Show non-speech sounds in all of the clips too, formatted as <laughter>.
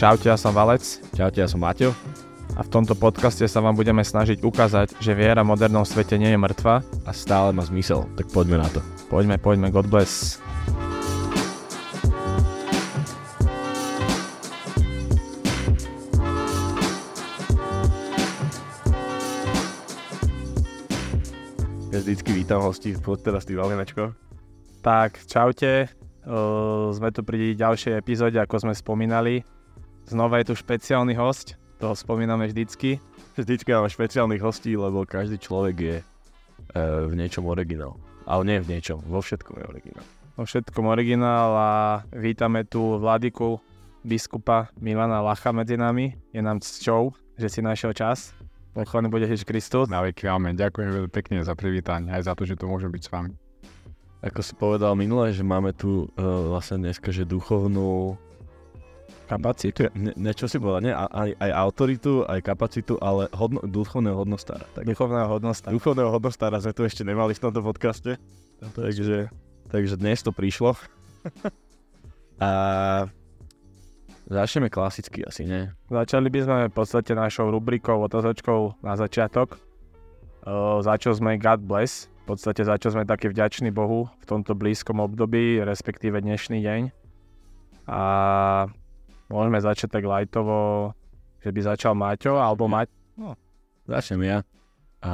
Čaute, ja som Valec Čaute, ja som Maťo. a v tomto podcaste sa vám budeme snažiť ukázať, že viera v modernom svete nie je mŕtva. A stále má zmysel, tak poďme na to. Poďme, poďme, God bless. Ja vždycky vítam hostí, poď teraz ty Valinečko. Tak, čaute. Uh, sme tu pri ďalšej epizóde, ako sme spomínali. Znova je tu špeciálny host, toho spomíname vždycky. Vždycky máme špeciálnych hostí, lebo každý človek je e, v niečom originál. Ale nie v niečom, vo všetkom je originál. Vo všetkom originál a vítame tu Vladiku, biskupa Milana Lacha medzi nami. Je nám cťou, že si našiel čas. Pochválený bude Ježiš Kristus. Naveky, amen. Ďakujem veľmi pekne za privítanie, aj za to, že tu môžem byť s vami. Ako si povedal minule, že máme tu e, vlastne dneska, že duchovnú... Kapacitu. Ne, ne, čo si povedal, nie? Aj, aj autoritu, aj kapacitu, ale hodno, duchovného hodnostára. Tak Duchovného hodnosta. duchovného hodnostára sme tu ešte nemali v tomto podcaste. Takže, takže dnes to prišlo. <laughs> A začneme klasicky asi, nie? Začali by sme v podstate našou rubrikou, otázočkou na začiatok. Uh, za čo sme God bless, v podstate za čo sme takí vďační Bohu v tomto blízkom období, respektíve dnešný deň. A môžeme začať tak lajtovo, že by začal Maťo, alebo Mať... Začnem ja. A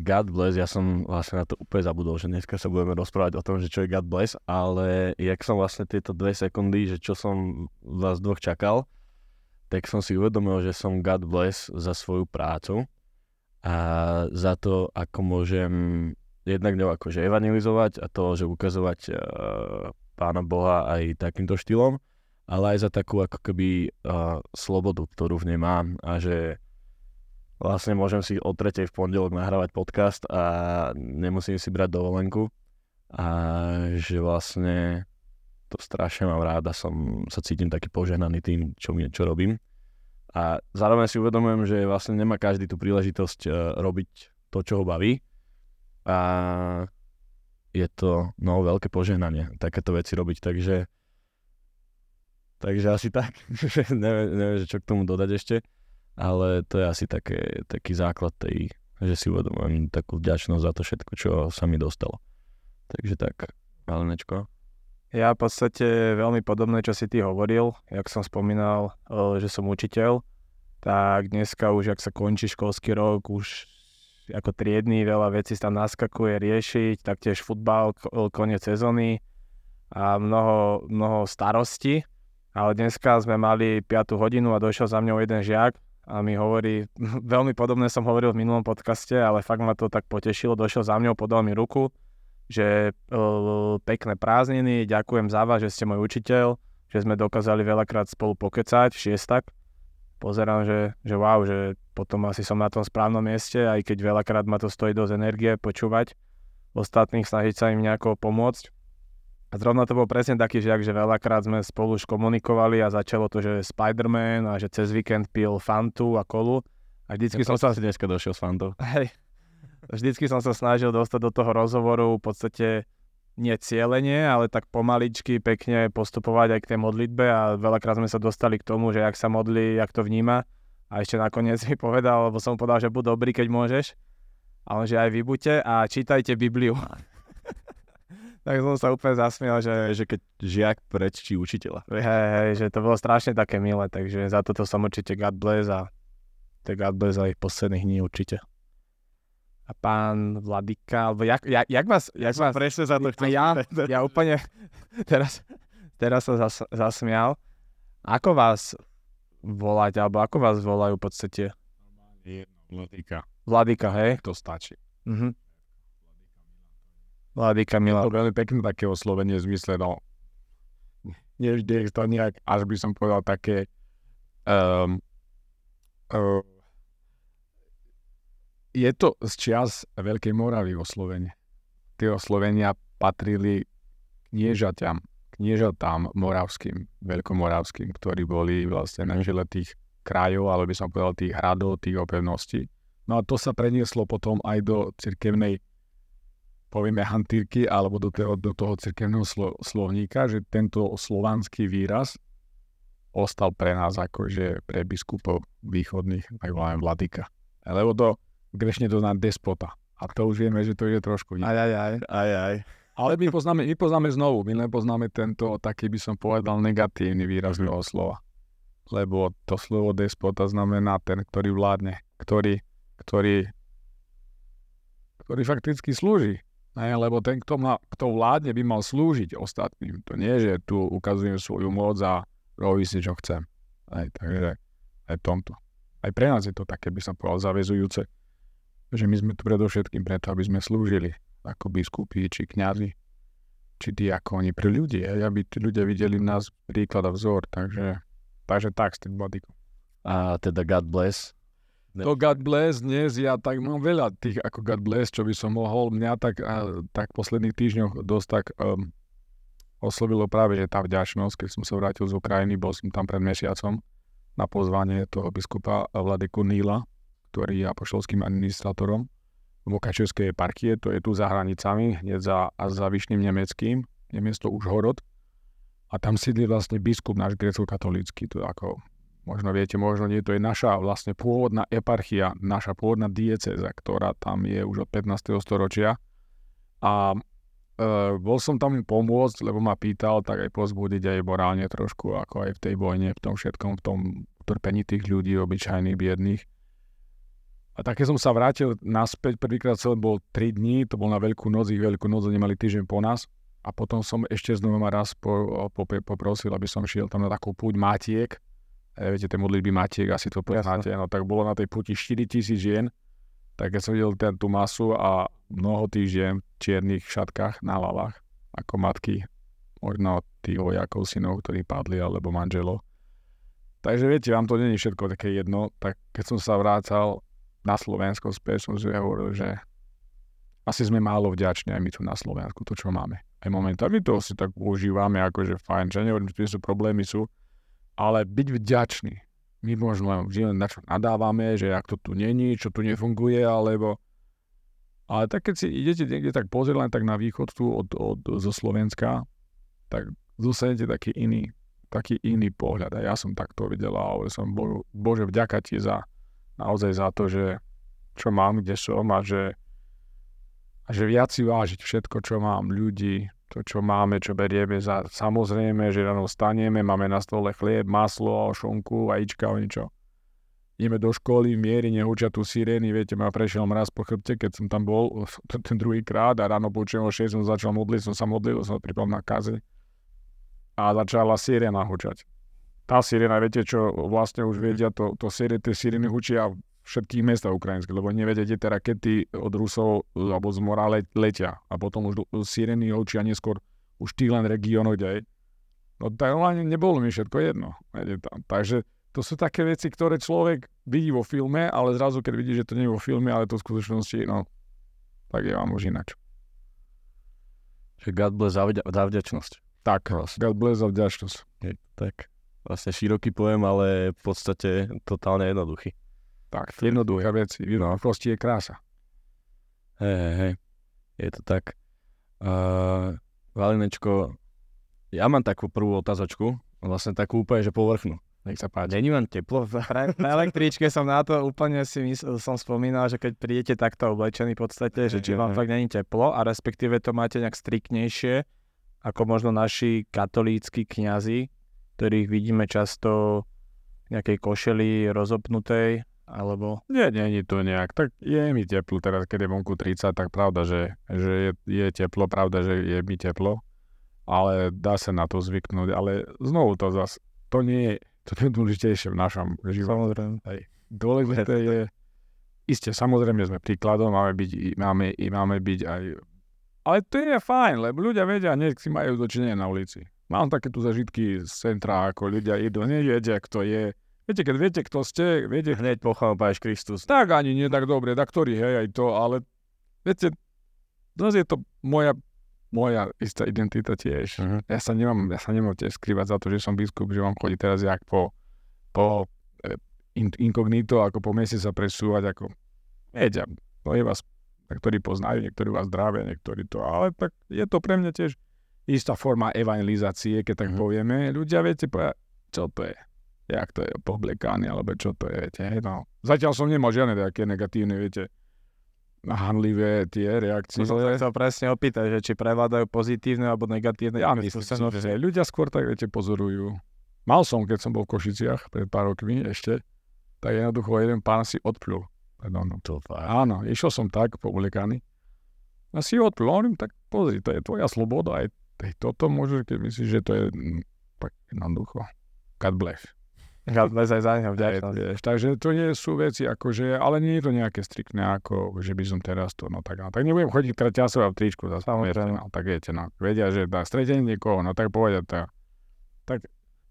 God bless, ja som vlastne na to úplne zabudol, že dneska sa budeme rozprávať o tom, že čo je God bless, ale jak som vlastne tieto dve sekundy, že čo som vás dvoch čakal, tak som si uvedomil, že som God bless za svoju prácu a za to, ako môžem jednak ňou akože evangelizovať a to, že ukazovať uh, Pána Boha aj takýmto štýlom, ale aj za takú ako keby uh, slobodu, ktorú v nej mám a že vlastne môžem si o tretej v pondelok nahrávať podcast a nemusím si brať dovolenku a že vlastne to strašne mám rád a som, sa cítim taký požehnaný tým, čo, mi, čo robím. A zároveň si uvedomujem, že vlastne nemá každý tú príležitosť uh, robiť to, čo ho baví. A je to no, veľké požehnanie takéto veci robiť, takže takže asi tak. <laughs> neviem, neviem, čo k tomu dodať ešte ale to je asi také, taký základ tej, že si uvedomujem takú vďačnosť za to všetko, čo sa mi dostalo. Takže tak, Valenečko. Ja v podstate veľmi podobné, čo si ty hovoril, jak som spomínal, eh, že som učiteľ, tak dneska už, ak sa končí školský rok, už ako triedny veľa vecí tam naskakuje riešiť, taktiež futbal, ko- koniec sezóny a mnoho, mnoho starostí. Ale dneska sme mali 5 hodinu a došiel za mňou jeden žiak a mi hovorí, <laughs> veľmi podobné som hovoril v minulom podcaste, ale fakt ma to tak potešilo, došiel za mňou, podal mi ruku, že pekné prázdniny, ďakujem za vás, že ste môj učiteľ, že sme dokázali veľakrát spolu pokecať, šiestak. Pozerám, že, že wow, že potom asi som na tom správnom mieste, aj keď veľakrát ma to stojí dosť energie počúvať ostatných, snažiť sa im nejako pomôcť. A zrovna to bol presne taký žiak, že veľakrát sme spolu už komunikovali a začalo to, že Spider-Man a že cez víkend pil Fantu a kolu. A vždycky som sa si dneska došiel s fantou. Hej. Vždycky som sa snažil dostať do toho rozhovoru v podstate nie cieľenie, ale tak pomaličky pekne postupovať aj k tej modlitbe a veľakrát sme sa dostali k tomu, že jak sa modlí, jak to vníma. A ešte nakoniec mi povedal, lebo som mu povedal, že buď dobrý, keď môžeš, ale že aj vy buďte a čítajte Bibliu. Tak som sa úplne zasmiel, že Že keď žiak prečí učiteľa. hej, hej, že to bolo strašne také milé, takže za toto som určite God bless a to je God bless aj posledných dní určite. A pán Vladika, alebo jak, jak, jak vás, jak vás, presne za to a ja, ja úplne teraz, teraz som zas, zasmial. Ako vás volať, alebo ako vás volajú v podstate? Vladíka, Vladika, hej? to stačí. Mhm. Vladika Je Milan. to veľmi pekné také oslovenie v zmysle, no, nie vždy je to nejak, až by som povedal také, um, uh, je to z čias Veľkej Moravy oslovenie. Tie oslovenia patrili kniežaťam, kniežatám moravským, veľkomoravským, ktorí boli vlastne na žile tých krajov, ale by som povedal tých hradov, tých opevností. No a to sa prenieslo potom aj do cirkevnej povieme hantírky alebo do toho, do toho cirkevného slo, slovníka, že tento slovanský výraz ostal pre nás akože pre biskupov východných, tak voláme vladyka. Lebo to grešne to na despota. A to už vieme, že to je trošku Aj, aj, aj. Aj, aj. Ale my poznáme, my poznáme znovu, my len poznáme tento taký by som povedal negatívny výraz toho slova. Lebo to slovo despota znamená ten, ktorý vládne, ktorý, ktorý, ktorý fakticky slúži. Lebo ten, kto, má, kto vládne, by mal slúžiť ostatným. To nie, že tu ukazujem svoju moc a robí si, čo chcem. Aj, takže aj tomto. Aj pre nás je to také, by som povedal, zavezujúce, že my sme tu predovšetkým preto, aby sme slúžili ako biskupy, či kňazi, či diakoni pre ľudí, aby tí ľudia videli v nás príklad a vzor, takže, takže tak s tým vladykom. A teda God bless. To God bless dnes, ja tak mám veľa tých ako God bless, čo by som mohol. Mňa tak, a, tak posledných týždňoch dosť tak um, oslovilo práve že tá vďačnosť, keď som sa vrátil z Ukrajiny, bol som tam pred mesiacom na pozvanie toho biskupa Vladyku Níla, ktorý je apoštolským administratorom Mokačevskej eparchie, to je tu za hranicami, hneď za, a za Vyšným Nemeckým, je miesto Užhorod. A tam sídli vlastne biskup náš grecko-katolícky, to ako možno viete, možno nie, to je naša vlastne pôvodná eparchia, naša pôvodná dieceza, ktorá tam je už od 15. storočia. A e, bol som tam im pomôcť, lebo ma pýtal, tak aj pozbudiť aj morálne trošku, ako aj v tej vojne, v tom všetkom, v tom trpení tých ľudí, obyčajných, biedných. A tak som sa vrátil naspäť, prvýkrát celé bol 3 dní, to bol na Veľkú noc, ich Veľkú noc nemali týždeň po nás. A potom som ešte znova raz po, po, poprosil, aby som šiel tam na takú púť Matiek, viete, tie modlitby Matiek, asi to poznáte, no tak bolo na tej puti 4 tisíc žien, tak keď som videl ten, tú masu a mnoho tých žien v čiernych šatkách na lavách, ako matky, možno tých vojakov, synov, ktorí padli, alebo manželov. Takže viete, vám to není všetko také jedno, tak keď som sa vrácal na Slovensko späť, som si hovoril, že asi sme málo vďační aj my tu na Slovensku, to čo máme. Aj momentálne to si tak užívame, akože fajn, že nehovorím, že sú problémy sú, ale byť vďačný. My možno len na čo nadávame, že ak to tu není, čo tu nefunguje, alebo... Ale tak keď si idete niekde tak pozrieť len tak na východ tu od, od, zo Slovenska, tak dostanete taký iný, taký iný pohľad. A ja som takto videl a som, Bo, Bože, vďaka ti za, naozaj za to, že čo mám, kde som a že, a že viac si vážiť všetko, čo mám, ľudí, to, čo máme, čo berieme za samozrejme, že ráno staneme, máme na stole chlieb, maslo, šunku, vajíčka, o ničo. Ideme do školy, miery, nehučia tu sirény, viete, ma prešiel mraz po chrbte, keď som tam bol <laughs> ten druhý krát a ráno počujem o 6 som začal modliť, som sa modlil, som pripal na kaze a začala sirena hučať. Tá sirena, viete čo, vlastne už vedia, to, to sirene, tie sireny hučia všetkých mesta ukrajinské, lebo nevedete tie rakety od Rusov alebo z mora letia a potom už sireny očia neskôr už tých len regiónoch, kde No tak nebolo mi všetko jedno. Takže to sú také veci, ktoré človek vidí vo filme, ale zrazu, keď vidí, že to nie je vo filme, ale to v skutočnosti, no, tak je vám už ináč. Že God bless za, vďa- za vďačnosť. Tak, vlastne. God bless za vďačnosť. Je, tak, vlastne široký pojem, ale v podstate totálne jednoduchý. Tak, jednoduché veci. V jednoduchosti je krása. Hej, hej, hej. Je to tak. Uh, Valinečko, ja mám takú prvú otázočku, vlastne takú úplne, že povrchnú. Nech sa páči. Není vám teplo? <laughs> Na električke som na to úplne si mysl, som spomínal, že keď prídete takto oblečený v podstate, že či vám fakt není teplo a respektíve to máte nejak striktnejšie, ako možno naši katolícky kňazi, ktorých vidíme často v nejakej košeli rozopnutej alebo... Nie, nie je to nejak. Tak je mi teplo teraz, keď je vonku 30, tak pravda, že, že je, je teplo, pravda, že je mi teplo, ale dá sa na to zvyknúť. Ale znovu to zase, to nie je to najdôležitejšie v našom živote. Samozrejme. Hej. Dôležité je, iste, samozrejme sme príkladom, máme byť, máme, máme byť aj... Ale to je fajn, lebo ľudia vedia, nech si majú dočinenie na ulici. Mám také tu zažitky z centra, ako ľudia idú, nevedia, kto je, Viete, keď viete, kto ste, viete... Hneď pochám Páš Kristus. Tak ani nie tak dobre, tak ktorý, hej, aj to, ale viete, zase je to moja, moja istá identita tiež. Uh-huh. Ja sa nemám, ja sa nemám tiež skrývať za to, že som biskup, že vám chodí teraz jak po, po eh, in, inkognito, ako po meste sa presúvať, ako, viete, no je vás, niektorí poznajú, niektorí vás zdravia, niektorí to, ale tak je to pre mňa tiež istá forma evangelizácie, keď tak uh-huh. povieme. Ľudia, viete, čo to je? Jak to je poblekaný, alebo čo to je, viete, hej, no. Zatiaľ som nemal žiadne také negatívne, viete, hanlivé tie reakcie. To som sa chcel presne opýtať, že či prevládajú pozitívne alebo negatívne. Ja myslím si, že ľudia skôr tak, viete, pozorujú. Mal som, keď som bol v Košiciach pred pár rokmi ešte, tak jednoducho jeden pán si odplul. No, To fakt. Áno, išiel som tak povlekaný. A si odplul, hovorím, tak pozri, to je tvoja sloboda, aj, toto môžeš, keď myslíš, že to je mm, tak jednoducho. God bless. God bless aj za Vieš, vďačnosť. vieš, takže to nie sú veci, akože, ale nie je to nejaké striktné, ako, že by som teraz to, no tak, no, tak nebudem chodiť kraťasov a v tričku, zase, Samozrejme. no, tak viete, no, vedia, že na stretenie niekoho, no tak povedať, tak, tak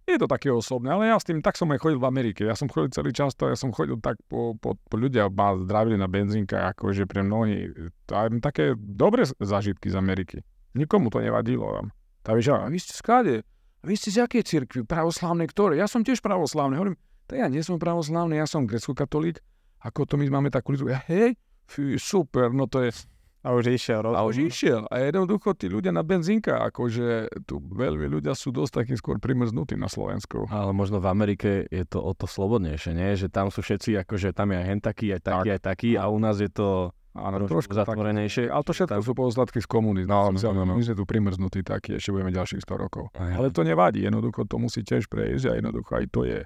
je to také osobné, ale ja s tým, tak som aj chodil v Amerike, ja som chodil celý čas, ja som chodil tak po, po, po ľudia ma zdravili na benzínkach, akože pre mnohí, to aj také dobré zážitky z Ameriky. Nikomu to nevadilo tam. Tá vieš, vy ste skáde, vy ste z jakej cirkvi, pravoslávnej, ktoré? Ja som tiež pravoslávny. Hovorím, to ja nie som pravoslávny, ja som grecko-katolík. Ako to my máme takú lidu? Ja, hej, fú, super, no to je... <laughs> A už išiel. A už išiel. A jednoducho tí ľudia na benzínka, akože tu veľmi ľudia sú dosť takí skôr primrznutí na Slovensku. Ale možno v Amerike je to o to slobodnejšie, nie? Že tam sú všetci, akože tam je aj hen taký, aj taký, aj taký a u nás je to Áno, trošku zatvorenejšie. Ale to všetko sú pozlatky z komunizmu. No, no, Sociálne. no, no. My sme tu primrznutí takí, ešte budeme ďalších 100 rokov. Aj, Ale to nevadí, jednoducho to musí tiež prejsť a jednoducho aj to je.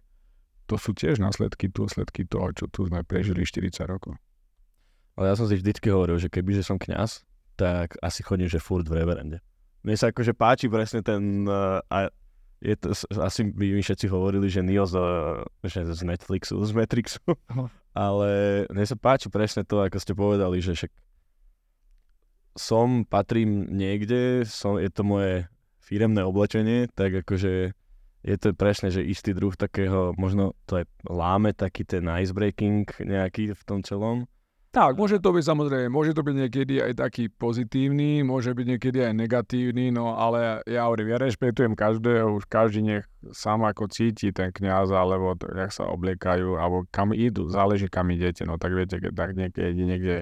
To sú tiež následky, dôsledky toho, čo tu sme prežili 40 rokov. Ale ja som si vždycky hovoril, že kebyže som kňaz, tak asi chodím, že furt v reverende. Mne sa akože páči presne ten... Uh, a je to, asi by mi všetci hovorili, že Neo z, uh, že z Netflixu, z Matrixu. Ale mne sa páči presne to, ako ste povedali, že však som, patrím niekde, som, je to moje firemné oblečenie, tak akože je to presne, že istý druh takého, možno to aj láme taký ten icebreaking nejaký v tom celom. Tak, môže to byť samozrejme, môže to byť niekedy aj taký pozitívny, môže byť niekedy aj negatívny, no ale ja hovorím, ja rešpektujem každého, už každý nech sám ako cíti ten kňaz, alebo to, jak sa obliekajú, alebo kam idú, záleží kam idete, no tak viete, keď tak niekde, niekde,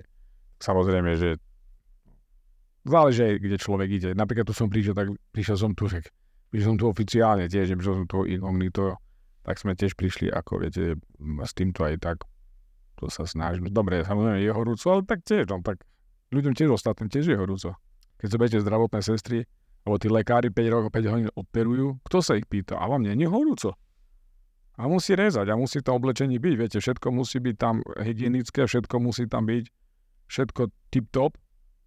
samozrejme, že záleží aj, kde človek ide. Napríklad tu som prišiel, tak prišiel som tu, že prišiel som tu oficiálne tiež, neprišiel som tu inkognito, tak sme tiež prišli, ako viete, s týmto aj tak to sa snažím. Dobre, samozrejme je horúco, ale tak tiež, no tak ľuďom tiež ostatným tiež je horúco. Keď budete zdravotné sestry, alebo tí lekári 5 rokov, 5 hodín operujú, kto sa ich pýta? A vám nie je horúco. A musí rezať, a musí to oblečenie byť, viete, všetko musí byť tam hygienické, všetko musí tam byť, všetko tip-top.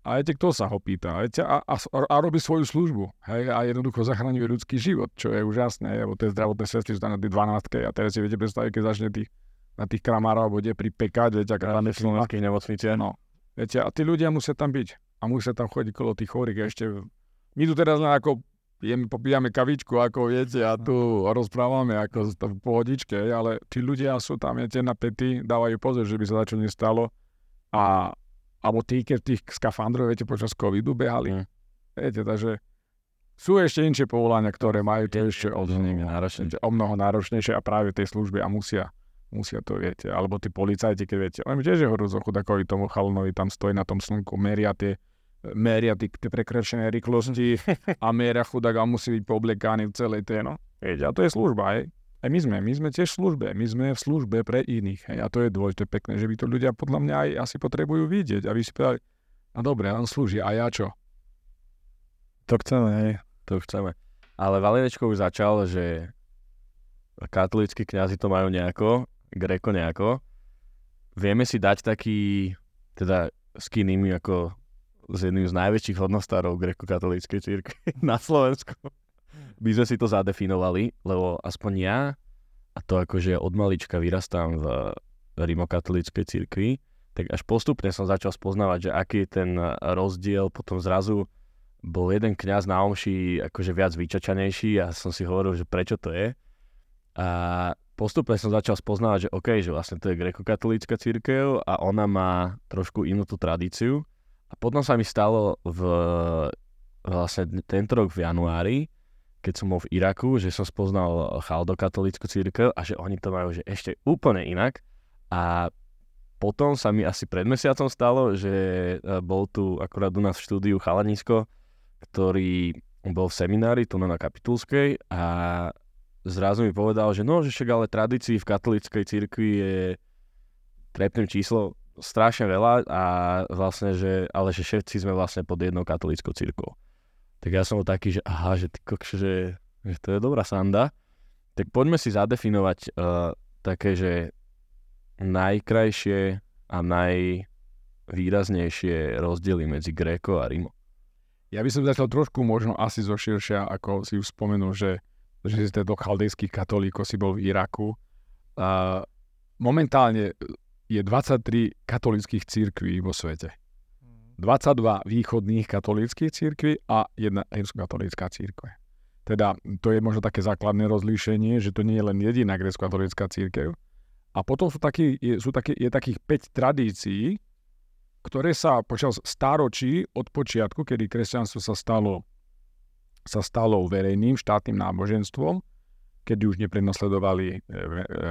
A viete, kto sa ho pýta? A, a, a, a robí svoju službu. Hej, a jednoducho zachraňuje ľudský život, čo je úžasné, lebo tie zdravotné sestry sú tam na tých 12 a teraz si viete predstaviť, keď začne tých na tých kramárov bude pripekať, viete, aká tam je slovenských nemocniciach. No, viete, a tí ľudia musia tam byť. A musia tam chodiť kolo tých chorých ešte. My tu teraz len ako jeme, popíjame kavičku, ako viete, a tu rozprávame ako v pohodičke, ale tí ľudia sú tam, viete, napätí, dávajú pozor, že by sa čo nestalo. A, alebo tí, keď tých skafandrov, viete, počas covidu behali. Mm. Viete, takže sú ešte inšie povolania, ktoré majú to ešte o, mnoho náročnejšie a práve tej službe a musia musia to, viete, alebo tí policajti, keď viete, len tiež je horúco chudakovi tomu chalnovi, tam stojí na tom slnku, meria tie, meria tie, tie prekrečené rýchlosti a meria chudák a musí byť poobliekaný v celej tej, no. Viete, a to je služba, hej. Aj my sme, my sme tiež v službe, my sme v službe pre iných, hej, a to je dôležité pekné, že by to ľudia podľa mňa aj asi potrebujú vidieť, aby si povedali, no dobre, on slúži, a ja čo? To chceme, hej. To chceme. Ale Valinečko už začal, že katolícky kňazi to majú nejako, Greko nejako. Vieme si dať taký, teda s kým ako s jedným z najväčších hodnostárov grekokatolíckej církvy <laughs> na Slovensku. By sme si to zadefinovali, lebo aspoň ja, a to akože od malička vyrastám v rimokatolíckej církvi, tak až postupne som začal spoznávať, že aký je ten rozdiel, potom zrazu bol jeden kňaz na omši akože viac vyčačanejší a som si hovoril, že prečo to je. A postupne som začal spoznávať, že OK, že vlastne to je grekokatolícka církev a ona má trošku inú tú tradíciu. A potom sa mi stalo v vlastne tento rok v januári, keď som bol v Iraku, že som spoznal chaldokatolícku církev a že oni to majú že ešte úplne inak. A potom sa mi asi pred mesiacom stalo, že e, bol tu akorát u nás v štúdiu Chalanisko, ktorý bol v seminári tu na Kapitulskej a zrazu mi povedal, že no, že však ale tradícií v katolíckej cirkvi je trepným číslo strašne veľa a vlastne, že, ale že všetci sme vlastne pod jednou katolíckou cirkvou. Tak ja som bol taký, že aha, že, ty kokš, že, že to je dobrá sanda. Tak poďme si zadefinovať uh, také, že najkrajšie a najvýraznejšie rozdiely medzi Gréko a Rimo. Ja by som začal trošku možno asi zo širšia, ako si už spomenul, že, že si do chaldejských katolíkov si bol v Iraku. Uh, momentálne je 23 katolických církví vo svete. 22 východných katolíckých církví a jedna rímskokatolícka církev. Teda to je možno také základné rozlíšenie, že to nie je len jediná grecko-katolícka církev. A potom sú, taký, je, sú taký, je takých 5 tradícií, ktoré sa počas stáročí od počiatku, kedy kresťanstvo sa stalo, sa stalo verejným štátnym náboženstvom, kedy už neprenasledovali e, e,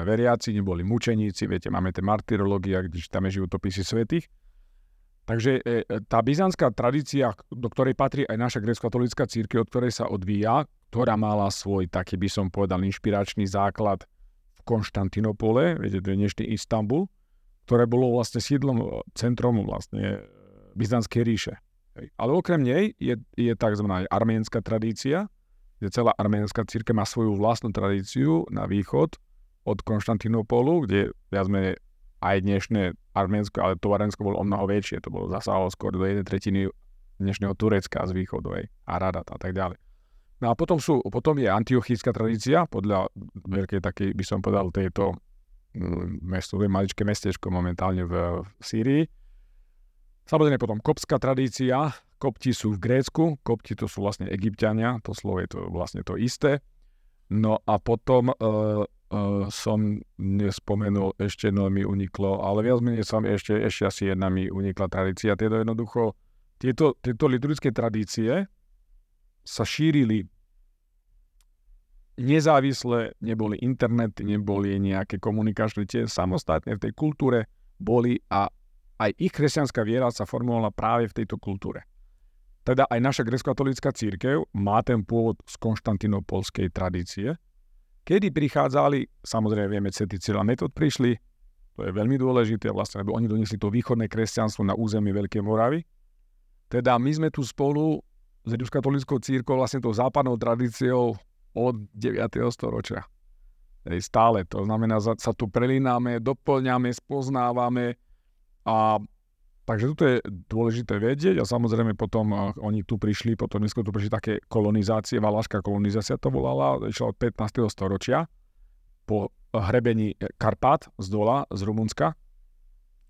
veriaci, neboli mučeníci, viete, máme tie martyrológia, kde tam je životopisy svetých. Takže e, tá byzantská tradícia, do ktorej patrí aj naša grecko-katolická církev, od ktorej sa odvíja, ktorá mala svoj, taký by som povedal, inšpiračný základ v Konštantinopole, viete, to je dnešný Istanbul, ktoré bolo vlastne sídlom, centrom vlastne byzantskej ríše. Ale okrem nej je, je tzv. arménska tradícia, že celá arménska církev má svoju vlastnú tradíciu na východ od Konštantinopolu, kde viac menej aj dnešné Arménsko, ale to Arensko bolo o mnoho väčšie, to bolo zasahalo skôr do jednej tretiny dnešného Turecka z východu, aj Aradat a tak ďalej. No a potom, sú, potom je antiochická tradícia, podľa veľkej takej, by som povedal, tejto mm, mesto, maličké mestečko momentálne v, v Sýrii. Samozrejme potom kopská tradícia, Kopti sú v Grécku, kopti to sú vlastne egyptiania, to slovo je to vlastne to isté. No a potom uh, uh, som nespomenul, ešte jedno mi uniklo, ale viac menej som ešte, ešte asi jedna mi unikla tradícia. Tieto jednoducho, tieto, tieto liturgické tradície sa šírili nezávisle, neboli internet, neboli nejaké komunikačné, tie samostatne v tej kultúre boli a aj ich kresťanská viera sa formovala práve v tejto kultúre. Teda aj naša grecko-katolická církev má ten pôvod z konštantinopolskej tradície, kedy prichádzali, samozrejme vieme, Cety Cyril a Metod prišli, to je veľmi dôležité, vlastne, lebo oni doniesli to východné kresťanstvo na území Veľkej Moravy. Teda my sme tu spolu s rímskokatolickou církou vlastne tou západnou tradíciou od 9. storočia. Ej, stále, to znamená, sa tu prelínáme, doplňame, spoznávame a Takže toto je dôležité vedieť a samozrejme potom oni tu prišli, potom neskôr tu prišli také kolonizácie, valašská kolonizácia to volala, išla od 15. storočia po hrebení Karpát z dola, z Rumunska.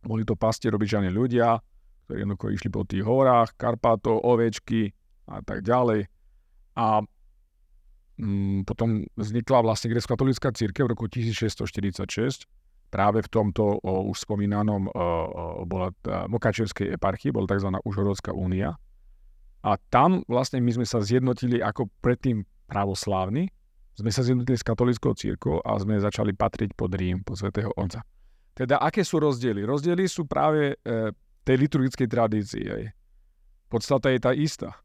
Boli to pastier obyčajní ľudia, ktorí jednoducho išli po tých horách, Karpátov, ovečky a tak ďalej. A mm, potom vznikla vlastne grecko-katolická církev v roku 1646, práve v tomto o, už spomínanom o, o, bola Mokačevskej eparchii, bola tzv. Užhorodská únia. A tam vlastne my sme sa zjednotili ako predtým pravoslávni, sme sa zjednotili s katolickou církou a sme začali patriť pod Rím, pod svätého Otca. Teda aké sú rozdiely? Rozdiely sú práve e, tej liturgickej tradícii. Podstata je tá istá.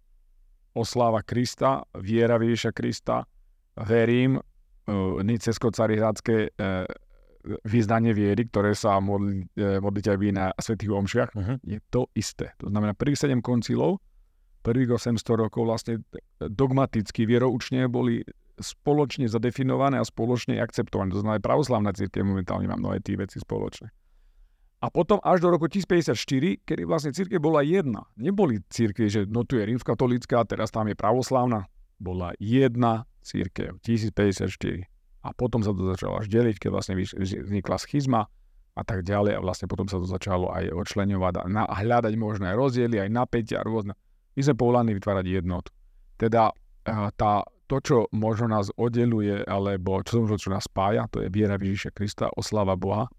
Osláva Krista, viera Ježiša Krista, verím, e, Nicesko-Carihradské e, význanie viery, ktoré sa modli, e, modlíte aj vy na svetých omšiach, uh-huh. je to isté. To znamená, prvých 7 koncilov, prvých 800 rokov vlastne dogmaticky vieroučne boli spoločne zadefinované a spoločne akceptované. To znamená, aj pravoslavná církev momentálne má mnohé tie veci spoločné. A potom až do roku 1054, kedy vlastne církev bola jedna. Neboli církve, že no tu je rímskatolícka, teraz tam je pravoslavná. Bola jedna církev, 1054 a potom sa to začalo až deliť, keď vlastne vznikla schizma a tak ďalej a vlastne potom sa to začalo aj odčleňovať a, a hľadať možné rozdiely, aj napätia rôzne. My sme povolaní vytvárať jednotu. Teda tá, to, čo možno nás oddeluje, alebo čo, čo nás spája, to je viera Ježiša Krista, oslava Boha,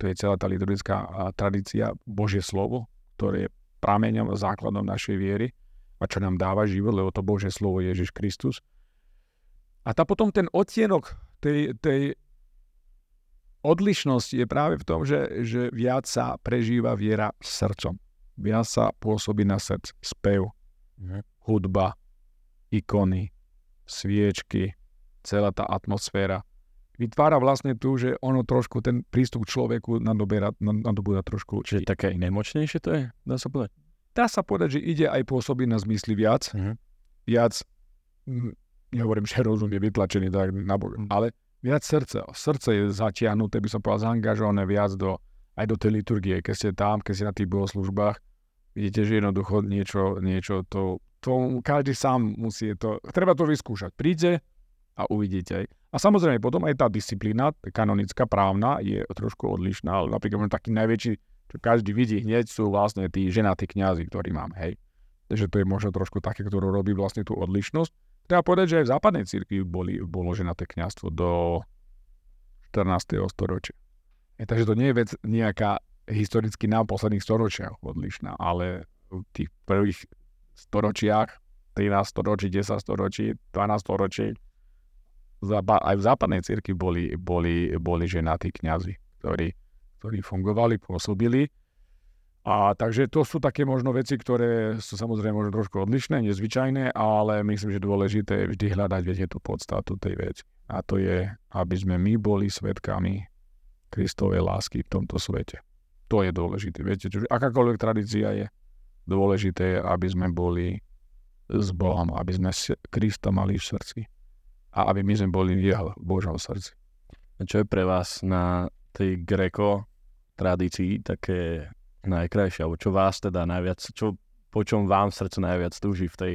to je celá tá liturgická tradícia, Božie slovo, ktoré je prameňom, základom našej viery a čo nám dáva život, lebo to Božie slovo je Ježiš Kristus. A tá potom ten odtienok tej, tej odlišnosti je práve v tom, že, že viac sa prežíva viera srdcom. Viac sa pôsobí na srdc spev, mhm. hudba, ikony, sviečky, celá tá atmosféra vytvára vlastne tu, že ono trošku ten prístup k človeku nadoberá, nadobúda trošku. Čiže také nemočnejšie to je, dá sa povedať? Dá sa povedať, že ide aj pôsobiť na zmysly viac. Mhm. Viac, nehovorím, že rozum je vytlačený tak na bok, Mhm. ale viac srdce. Srdce je zatiahnuté, by som povedal, zaangažované viac do, aj do tej liturgie. Keď ste tam, keď ste na tých bohoslužbách, vidíte, že jednoducho niečo, niečo to, to každý sám musí to, treba to vyskúšať. Príde a uvidíte. A samozrejme potom aj tá disciplína, kanonická, právna, je trošku odlišná. Ale Napríklad taký najväčší, čo každý vidí hneď, sú vlastne tí ženatí kňazi, ktorí máme, hej. Takže to je možno trošku také, ktoré robí vlastne tú odlišnosť. Treba povedať, že aj v západnej cirkvi boli, bolo ženaté kňazstvo do 14. storočia. E, takže to nie je vec nejaká historicky na posledných storočiach odlišná, ale v tých prvých storočiach, 13 storočí, 10 storočí, 12 storočí, aj v západnej cirkvi boli, boli, boli ženatí kňazi, ktorí, ktorí fungovali, pôsobili. A takže to sú také možno veci, ktoré sú samozrejme možno trošku odlišné, nezvyčajné, ale myslím, že dôležité je vždy hľadať, viete, tú podstatu tej veci. A to je, aby sme my boli svetkami Kristovej lásky v tomto svete. To je dôležité. Viete, čo, akákoľvek tradícia je, dôležité aby sme boli s Bohom, aby sme Krista mali v srdci a aby my sme boli v jeho Božom srdci. A čo je pre vás na tej greko tradícii také najkrajšie, alebo čo vás teda najviac, čo, po čom vám srdce najviac túži v tej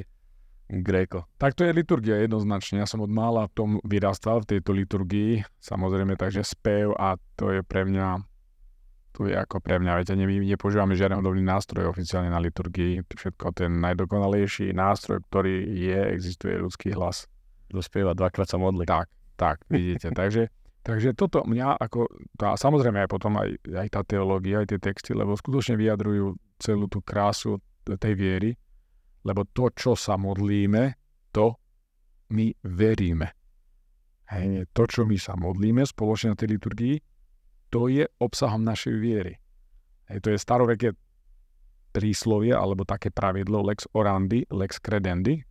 gréko? Tak to je liturgia jednoznačne. Ja som od mála v tom vyrastal, v tejto liturgii. Samozrejme, takže spev a to je pre mňa to je ako pre mňa, viete, my nepoužívame žiadny hudobný nástroj oficiálne na liturgii. Všetko ten najdokonalejší nástroj, ktorý je, existuje ľudský hlas. Kto spieva dvakrát sa modlí. Tak, tak, vidíte. <laughs> takže, takže toto mňa ako, tá, samozrejme aj potom aj, aj tá teológia, aj tie texty, lebo skutočne vyjadrujú celú tú krásu tej viery, lebo to, čo sa modlíme, to my veríme. Hej, to, čo my sa modlíme spoločne na tej liturgii, to je obsahom našej viery. Hej, to je staroveké príslovie, alebo také pravidlo lex orandi, lex credendi.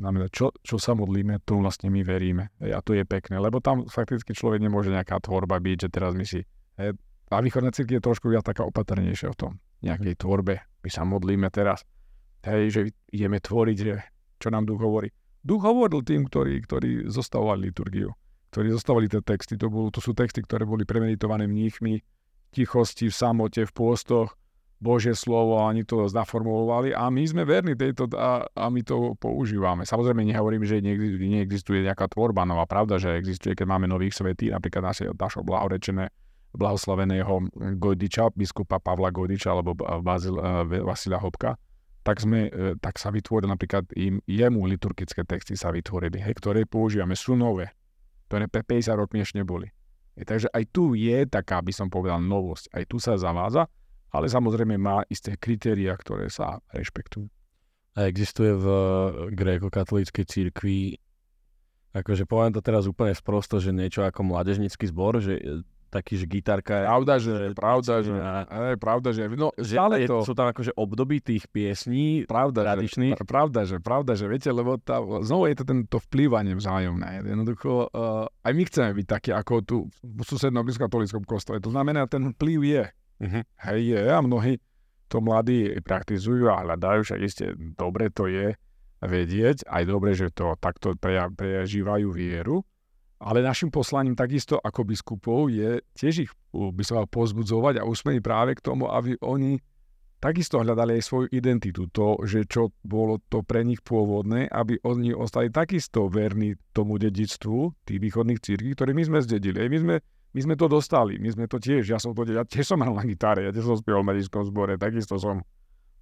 Znamená, čo, čo sa modlíme, to vlastne my veríme. A to je pekné, lebo tam fakticky človek nemôže nejaká tvorba byť, že teraz my si... Hej, a východná cirkev je trošku viac taká opatrnejšia v tom, nejakej tvorbe. My sa modlíme teraz. Hej, že ideme tvoriť, že čo nám duch hovorí. Duch hovoril tým, ktorí, ktorí zostavovali liturgiu, ktorí zostavovali tie texty. To, bolo, to sú texty, ktoré boli premeditované mníchmi, tichosti, v samote, v pôstoch, Božie slovo a oni to naformulovali a my sme verní tejto a, a my to používame. Samozrejme nehovorím, že neexistuje, nejaká tvorba nová. Pravda, že existuje, keď máme nových svetí, napríklad naše, našho blahorečené blahoslaveného Gojdiča, biskupa Pavla Gojdiča alebo Bazil, Vasila Hopka, tak, sme, e, tak sa vytvorili napríklad im, jemu liturgické texty sa vytvorili, hej, ktoré používame, sú nové, ktoré pre 50 rokov ešte neboli. Hej, takže aj tu je taká, by som povedal, novosť. Aj tu sa zavádza, ale samozrejme má isté kritéria, ktoré sa rešpektujú. A existuje v gréko-katolíckej církvi, akože poviem to teraz úplne sprosto, že niečo ako mládežnický zbor, že e, taký, že gitarka... Pravda, že, pravda, že, A- aj, pravda, že, no, že stále je, to, sú tam akože období tých piesní pravda, tradičných. Že, pravda, že, pravda, že, viete, lebo tá, znovu je to tento vplývanie vzájomné. Jednoducho, uh, aj my chceme byť takí, ako tu v susednom blízkokatolickom kostole. To znamená, ten vplyv je. Mhm. Hej, je a mnohí to mladí praktizujú a hľadajú, však isté, dobre to je vedieť, aj dobre, že to takto prežívajú vieru, ale našim poslaním takisto ako biskupov je tiež ich, by som mal pozbudzovať a usmeniť práve k tomu, aby oni takisto hľadali aj svoju identitu, to, že čo bolo to pre nich pôvodné, aby oni ostali takisto verní tomu dedictvu tých východných církví, ktoré my sme zdedili. My sme my sme to dostali, my sme to tiež, ja som to, ja tiež som hral na gitáre, ja tiež som spieval v medickom zbore, takisto som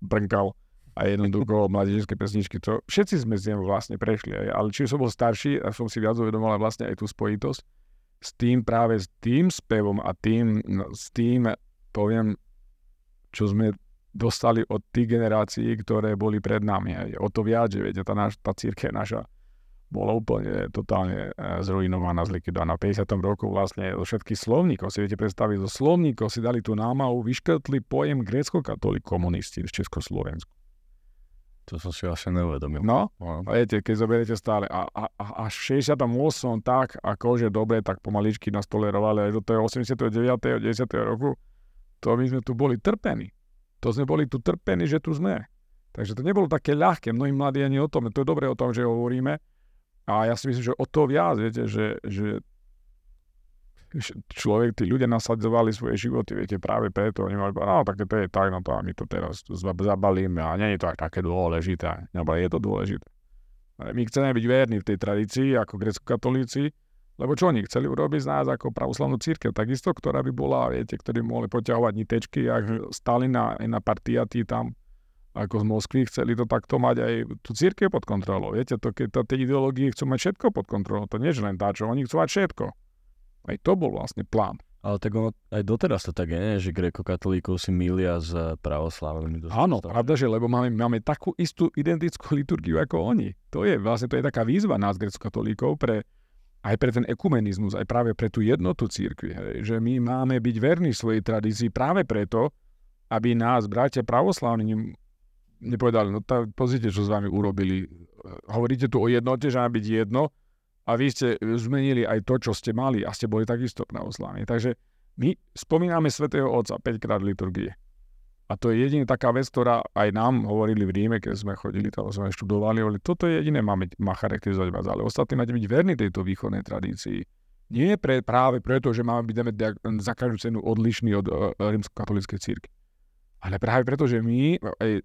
brnkal a jednoducho <laughs> mladížské pesničky, to všetci sme s tým vlastne prešli, aj, ale či som bol starší a som si viac uvedomoval vlastne aj tú spojitosť s tým práve s tým spevom a tým, no, s tým, poviem, čo sme dostali od tých generácií, ktoré boli pred nami. Aj. O to viac, že viete, tá, naš, tá církev naša bola úplne totálne e, zrujnovaná, zlikvidovaná. V 50. roku vlastne zo všetkých slovníkov, si viete predstaviť, zo slovníkov si dali tú námahu, vyškrtli pojem grécko-katolík komunisti v Československu. To som si vlastne neuvedomil. No, No. a viete, keď zoberiete stále a, a, a až v 68. tak, akože dobre, tak pomaličky nás tolerovali aj do toho 89. 10. roku, to my sme tu boli trpení. To sme boli tu trpení, že tu sme. Takže to nebolo také ľahké. Mnohí mladí ani o tom. To je dobré o tom, že hovoríme. A ja si myslím, že o to viac, viete, že, že človek, tí ľudia nasadzovali svoje životy, viete, práve preto. Oni mali, no tak to je tak, no to a my to teraz zabalíme a nie je to také dôležité. No, ale je to dôležité. My chceme byť verní v tej tradícii ako grecko-katolíci, lebo čo oni chceli urobiť z nás ako pravoslavnú církev, takisto, ktorá by bola, viete, ktorí mohli poťahovať nitečky, jak Stalin a na partiatí tam ako z Moskvy, chceli to takto mať aj tú církev pod kontrolou. Viete, to, keď to, tie ideológie chcú mať všetko pod kontrolou, to nie je len tá, čo oni chcú mať všetko. Aj to bol vlastne plán. Ale tak ono, aj doteraz to tak je, nie? že grekokatolíkov si milia s pravoslávnymi. dosť Áno, pravda, že lebo máme, máme takú istú identickú liturgiu ako oni. To je vlastne to je taká výzva nás grecko-katolíkov pre, aj pre ten ekumenizmus, aj práve pre tú jednotu církvy. Hej, že my máme byť verní svojej tradícii práve preto, aby nás bratia pravoslávni nepovedali, no tak pozrite, čo s vami urobili. Hovoríte tu o jednote, že má byť jedno a vy ste zmenili aj to, čo ste mali a ste boli takisto pravoslávni. Takže my spomíname svätého Otca 5 krát v liturgii. A to je jediná taká vec, ktorá aj nám hovorili v Ríme, keď sme chodili, tam sme študovali, hovorili, toto je jediné, máme, má charakterizovať vás, ale ostatní máte byť verní tejto východnej tradícii. Nie pre, práve preto, že máme byť za každú cenu odlišný od uh, rímsko-katolíckej círky. Ale práve preto, že my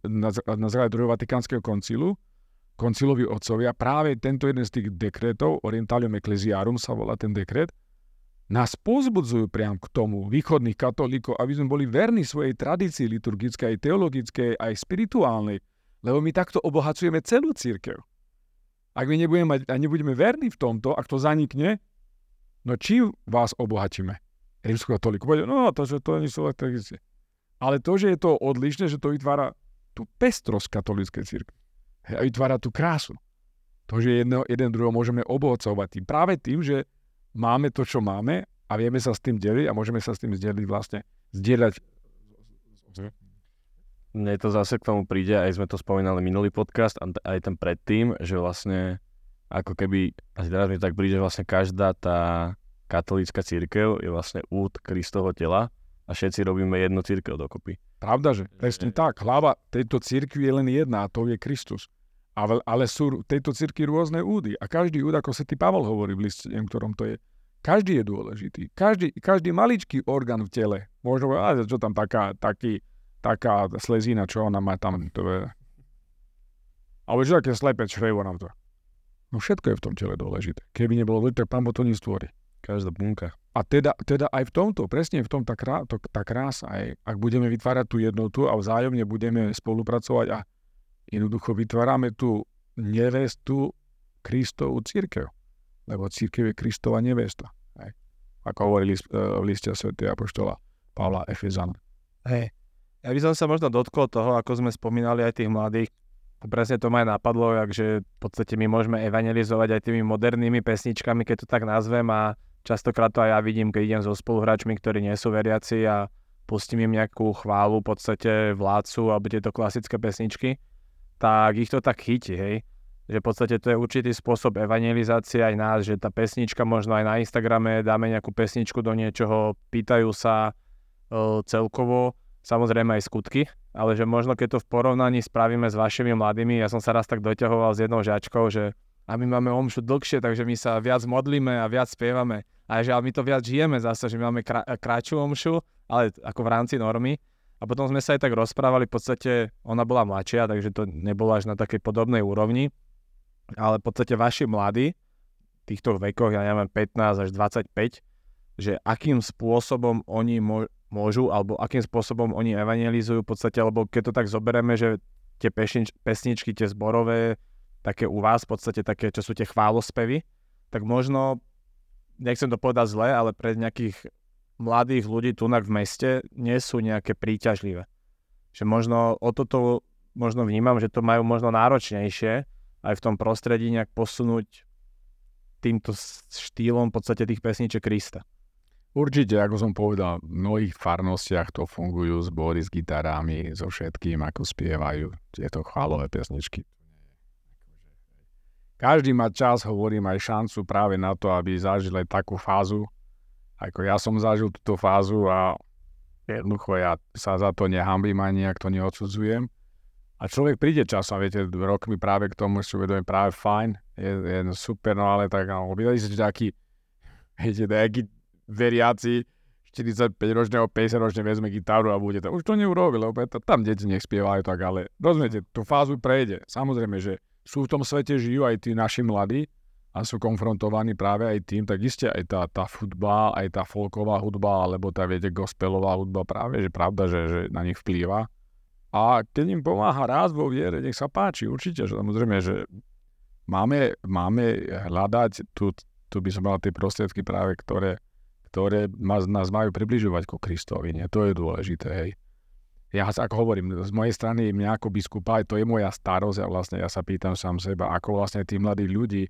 na, na základe druhého Vatikánskeho koncilu, koncilovi otcovia, práve tento jeden z tých dekretov, Orientalium Ecclesiarum sa volá ten dekret, nás pozbudzujú priam k tomu, východných katolíkov, aby sme boli verní svojej tradícii liturgickej, teologickej, aj spirituálnej, lebo my takto obohacujeme celú církev. Ak my nebudeme, mať, a nebudeme verní v tomto, ak to zanikne, no čím vás obohatíme? Povedia, no to, že to nie sú tradície. Ale to, že je to odlišné, že to vytvára tú pestrosť katolíckej. Hej, A vytvára tú krásu. To, že jedno, jeden druhého môžeme obohacovať tým. Práve tým, že máme to, čo máme a vieme sa s tým deliť a môžeme sa s tým zdieľať vlastne, zdieľať. Mne to zase k tomu príde, aj sme to spomínali minulý podcast, aj ten predtým, že vlastne ako keby, asi teraz mi tak príde, že vlastne každá tá katolícka církev je vlastne út Kristovho tela a všetci robíme jednu církev dokopy. Pravda, že? Presne tak. Hlava tejto cirkvi je len jedna a to je Kristus. Ale, ale sú v tejto cirkvi rôzne údy a každý úd, ako sa ty Pavel hovorí v liste, neviem, ktorom to je, každý je dôležitý. Každý, každý maličký orgán v tele. Možno povedať, čo tam taká, taký, taká slezina, čo ona má tam, to je... Alebo čo také slepé črevo nám to. No všetko je v tom tele dôležité. Keby nebolo dôležité, tak pán Boh to nestvorí. Každá bunka. A teda, teda aj v tomto, presne v tom tá, krá, to, tá krása, aj, ak budeme vytvárať tú jednotu a vzájomne budeme spolupracovať a jednoducho vytvárame tú nevestu Kristovú církev. Lebo církev je Kristova nevesta. Aj. Ako hovorili eh, v liste Sv. Apoštola Pavla Efezana. Hej. Ja by som sa možno dotkol toho, ako sme spomínali aj tých mladých. Presne to ma aj napadlo, že v podstate my môžeme evangelizovať aj tými modernými pesničkami, keď to tak nazvem a častokrát to aj ja vidím, keď idem so spoluhráčmi, ktorí nie sú veriaci a pustím im nejakú chválu, v podstate vládcu alebo tieto klasické pesničky, tak ich to tak chytí, hej. Že v podstate to je určitý spôsob evangelizácie aj nás, že tá pesnička možno aj na Instagrame dáme nejakú pesničku do niečoho, pýtajú sa e, celkovo, samozrejme aj skutky, ale že možno keď to v porovnaní spravíme s vašimi mladými, ja som sa raz tak doťahoval s jednou žačkou, že a my máme omšu dlhšie, takže my sa viac modlíme a viac spievame. A že my to viac žijeme zase, že my máme krá- kratšiu omšu, ale ako v rámci normy. A potom sme sa aj tak rozprávali, v podstate ona bola mladšia, takže to nebolo až na takej podobnej úrovni. Ale v podstate vaši mladí, týchto vekoch, ja neviem, 15 až 25, že akým spôsobom oni môžu, alebo akým spôsobom oni evangelizujú v podstate, lebo keď to tak zoberieme, že tie pesničky, tie zborové, také u vás v podstate také, čo sú tie chválospevy, tak možno, nechcem to povedať zle, ale pre nejakých mladých ľudí tu v meste nie sú nejaké príťažlivé. Že možno o toto možno vnímam, že to majú možno náročnejšie aj v tom prostredí nejak posunúť týmto štýlom v podstate tých pesniček Krista. Určite, ako som povedal, v mnohých farnostiach to fungujú zbory s gitarami, so všetkým, ako spievajú tieto chválové pesničky. Každý má čas, hovorím, aj šancu práve na to, aby zažil aj takú fázu, ako ja som zažil túto fázu a jednoducho ja sa za to nehambím ani nejak to neodsudzujem. A človek príde časom, viete, rokmi práve k tomu si uvedomí práve fajn, je, je super, no ale tak, no, vydali ste taký, viete, nejaký veriaci 45-ročného, 50-ročne vezme gitaru a bude to. Už to neurobi, lebo tam deti nech spievajú tak, ale rozumiete, tú fázu prejde. Samozrejme, že sú v tom svete, žijú aj tí naši mladí a sú konfrontovaní práve aj tým, tak iste aj tá, tá hudba, aj tá folková hudba, alebo tá, viete, gospelová hudba práve, že pravda, že, že na nich vplýva. A keď im pomáha raz vo viere, nech sa páči, určite, že samozrejme, že máme, máme hľadať, tu, tu by som mal tie prostriedky práve, ktoré, ktoré nás, nás majú približovať ku Kristovi. Nie? To je dôležité. Hej. Ja ako hovorím, z mojej strany mňa ako biskupa, to je moja starosť a vlastne ja sa pýtam sám seba, ako vlastne tí mladí ľudí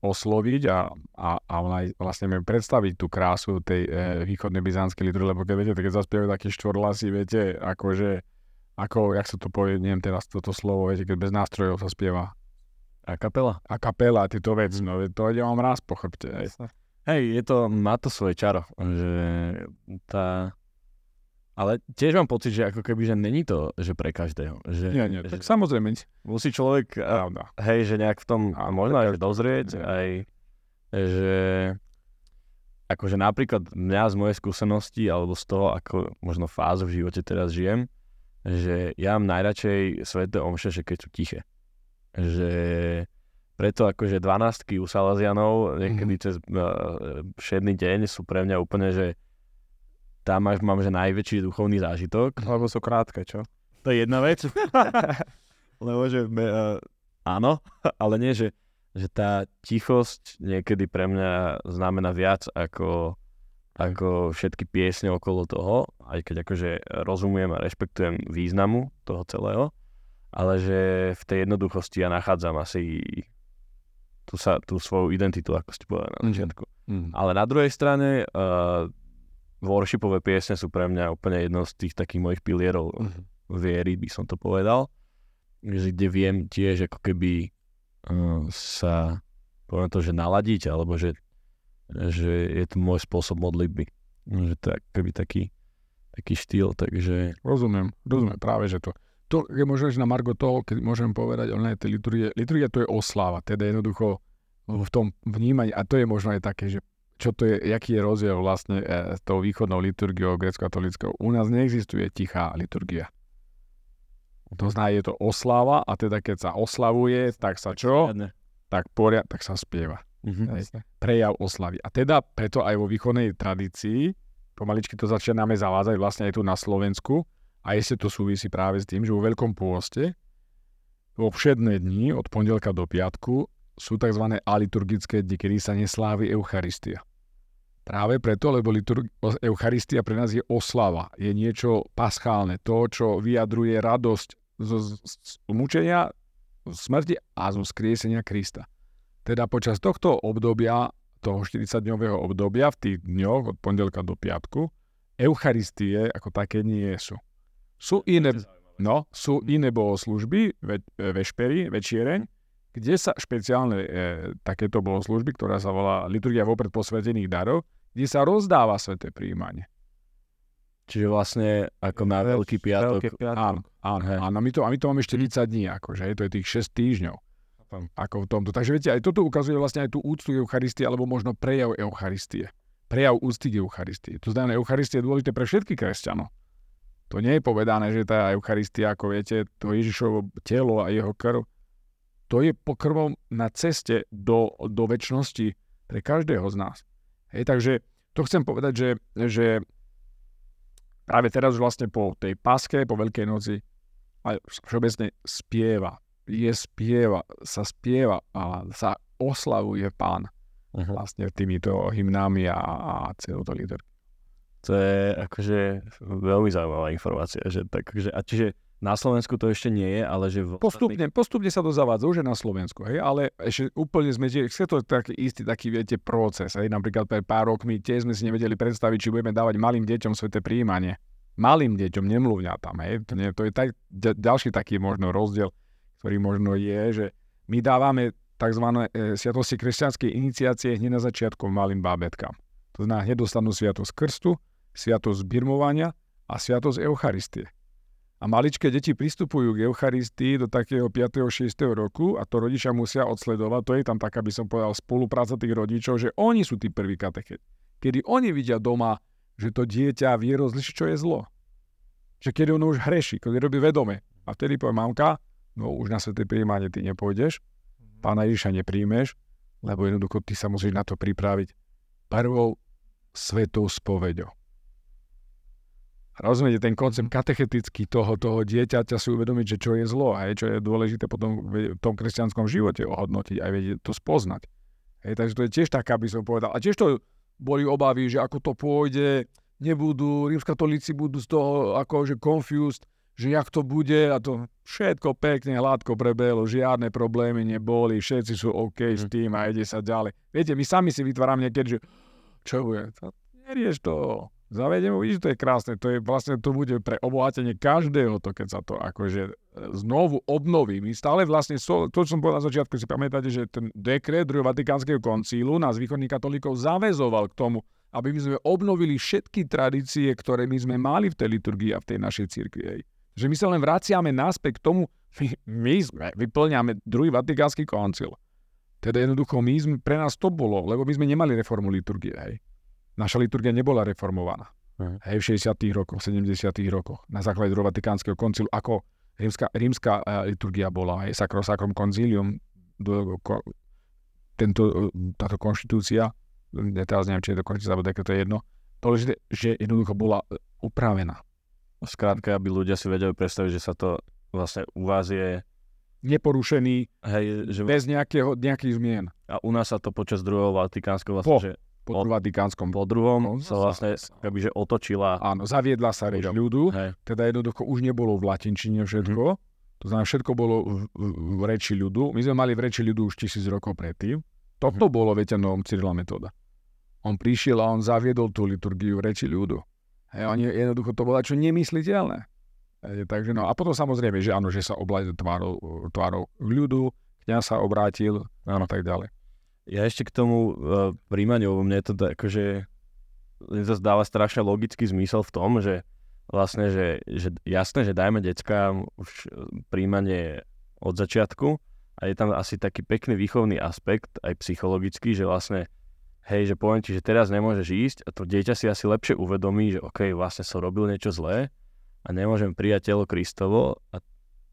osloviť a, a, a vlastne mi predstaviť tú krásu tej e, východnej byzantskej liturgie, lebo keď viete, keď zaspievajú také štvorlasy, viete, akože, ako, jak sa to povie, neviem teraz toto slovo, viete, keď bez nástrojov sa spieva. A kapela? A kapela, tieto veci, no to ide vám raz po chrbte. Hej, je to, má to svoje čaro, že tá... Ale tiež mám pocit, že ako keby, že není to, že pre každého. Že, nie, nie, že tak samozrejme. Musí človek, Pravda. hej, že nejak v tom, a možno aj dozrieť, nie. aj, že akože napríklad mňa z mojej skúsenosti, alebo z toho, ako možno fázu v živote teraz žijem, že ja mám najradšej sveté omše, že keď sú tiché. Že preto akože 12 u Salazianov niekedy Mhm. cez uh, všedný deň sú pre mňa úplne, že tam až mám že najväčší duchovný zážitok. Lebo sú krátke, čo? To je jedna vec. <laughs> Lebo že uh, áno, <laughs> ale nie, že, že tá tichosť niekedy pre mňa znamená viac ako, ako všetky piesne okolo toho, aj keď akože rozumiem a rešpektujem významu toho celého, ale že v tej jednoduchosti ja nachádzam asi tú, sa, tú svoju identitu, ako ste povedali na Mhm. začiatku. Mm. Ale na druhej strane uh, worshipové piesne sú pre mňa úplne jedno z tých takých mojich pilierov Mhm. viery, by som to povedal. Že kde viem tiež ako keby uh, sa poviem to, že naladiť, alebo že, že je to môj spôsob modlitby. Že to je keby taký, taký štýl, takže Rozumiem, rozumiem práve, že to. To je možno, že na Margo toho, keď môžem povedať, ona je liturgie, liturgia to je oslava, teda jednoducho v tom vnímaní, a to je možno aj také, že čo to je, aký je rozdiel vlastne e, s tou východnou liturgiou grecko-katolickou. U nás neexistuje tichá liturgia. To znamená, je to oslava a teda keď sa oslavuje, tak sa čo? Tak poria, tak sa spieva. Mhm. Hej. prejav oslavy. A teda preto aj vo východnej tradícii, pomaličky to začíname zavádzať vlastne aj tu na Slovensku, a ešte to súvisí práve s tým, že vo Veľkom pôste, vo všedné dni, od pondelka do piatku, sú tzv. aliturgické dni, kedy sa neslávi Eucharistia. Práve preto, lebo liturg- Eucharistia pre nás je oslava, je niečo paschálne, to, čo vyjadruje radosť z, z, z mučenia, smrti a zo skriesenia Krista. Teda počas tohto obdobia, toho 40-dňového obdobia, v tých dňoch od pondelka do piatku, Eucharistie ako také nie sú. Sú iné, no, sú iné bohoslužby, ve, vešpery, večiereň, kde sa špeciálne e, takéto bohoslužby, ktorá sa volá liturgia vopred posvetených darov, kde sa rozdáva sveté príjmanie. Čiže vlastne ako na Veľký piatok. Veľký piatok. Áno, áno, Hej. áno, my to, a my to máme 40 dní, akože, to je tých 6 týždňov. Ako v tomto. Takže viete, aj toto ukazuje vlastne aj tú úctu k Eucharistie, alebo možno prejav Eucharistie. Prejav úcty k Eucharistie. To znamená, Eucharistie je dôležité pre všetkých kresťanov. To nie je povedané, že tá Eucharistia, ako viete, to Ježišovo telo a jeho krv, to je pokrvom na ceste do, do väčšnosti pre každého z nás. Hej, takže to chcem povedať, že, že práve teraz už vlastne po tej paske, po Veľkej noci, aj všeobecne spieva, je spieva, sa spieva a sa oslavuje pán Uh-huh. vlastne týmito hymnami a, a celou to liturgiou. To je akože veľmi zaujímavá informácia, že tak, že, a čiže Na Slovensku to ešte nie je, ale že v Postupne, postupne sa to zavádza, už je na Slovensku, hej, ale ešte úplne sme, chce to taký istý taký, viete, proces, hej, napríklad pred pár rokmi tiež sme si nevedeli predstaviť, či budeme dávať malým deťom sveté príjmanie. Malým deťom, nemluvňatám, hej, to, nie, to je tak, ďalší taký možno rozdiel, ktorý možno je, že my dávame tzv. E, sviatosti kresťanskej iniciácie hneď na začiatku malým bábetkám. To znamená, hneď dostanú sviatosť krstu, sviatosť birmovania a sviatosť Eucharistie. A maličké deti pristupujú k Eucharistii do takého 5. 6. roku a to rodičia musia odsledovať. To je tam taká, by som povedal, spolupráca tých rodičov, že oni sú tí prví katecheti. Kedy oni vidia doma, že to dieťa vie rozlišiť, čo je zlo. Že keď ono už hreší, keď robí vedome. A vtedy povie mamka, no už na sveté príjmanie ty nepôjdeš, pána Ježiša nepríjmeš, lebo jednoducho ty sa musíš na to pripraviť prvou svetou spoveďou. Rozumiete, ten koncept katechetický toho, toho dieťaťa si uvedomiť, že čo je zlo a čo je dôležité potom v tom kresťanskom živote ohodnotiť a vedieť to spoznať. Hej, takže to je tiež taká, by som povedal. A tiež to boli obavy, že ako to pôjde, nebudú, rímskatolíci budú z toho akože confused, že jak to bude a to všetko pekne, hladko prebehlo, žiadne problémy neboli, všetci sú OK s mhm. tým a ide sa ďalej. Viete, my sami si vytvárame niekedy, že čo bude, to, nerieš to, zavedeme, vidíš, to je krásne, to je vlastne, to bude pre obohatenie každého to, keď sa to akože znovu obnoví. My stále vlastne, to čo som povedal na začiatku, si pamätáte, že ten dekret druhého Vatikánskeho koncílu nás východných katolíkov zavezoval k tomu, aby my sme obnovili všetky tradície, ktoré my sme mali v tej liturgii a v tej našej cirkvi. Že my sa len vraciame naspäť k tomu, my, my sme, vyplňame druhý Vatikánsky koncil. Teda jednoducho my sme, pre nás to bolo, lebo my sme nemali reformu liturgie. Hej. Naša liturgia nebola reformovaná. Uh-huh. Hej, v 60. rokoch, 70. rokoch, na základe druhého Vatikánskeho koncilu, ako rímska, rímska uh, liturgia bola, aj Sacrosacrum Concilium, do, ko, tento, táto konštitúcia, teraz neviem, či je to konštitúcia, alebo to je jedno, dôležité, že jednoducho bola e, upravená. Skrátka, aby ľudia si vedeli predstaviť, že sa to vlastne u vás je neporušený, hej, že... bez nejakého, nejakých zmien. A u nás sa to počas druhého Vatikánskeho vlastne, po. že po Vatikánskom. Po druhom sa vlastne že otočila. Áno, zaviedla sa reč ľudu, Hej. teda jednoducho už nebolo v latinčine všetko, mm-hmm. to znamená všetko bolo v, v, v reči ľudu. My sme mali v reči ľudu už tisíc rokov predtým. Toto mm-hmm. bolo, viete, novom Cyrila metóda. On prišiel a on zaviedol tú liturgiu v reči ľudu. Hej, on je, jednoducho to bolo čo nemysliteľné. Hej, takže no, a potom samozrejme, že áno, že sa oblajil tvárou, tvárou ľudu, kňaz sa obrátil, áno, tak ďalej. Ja ešte k tomu uh, príjmaniu, mne to akože mne to zdáva strašne logický zmysel v tom, že vlastne, že, že jasné, že dajme deckám už e, príjmanie od začiatku a je tam asi taký pekný výchovný aspekt, aj psychologický, že vlastne hej, že poviem ti, že teraz nemôžeš ísť a to dieťa si asi lepšie uvedomí, že OK, vlastne som robil niečo zlé a nemôžem prijať telo Kristovo a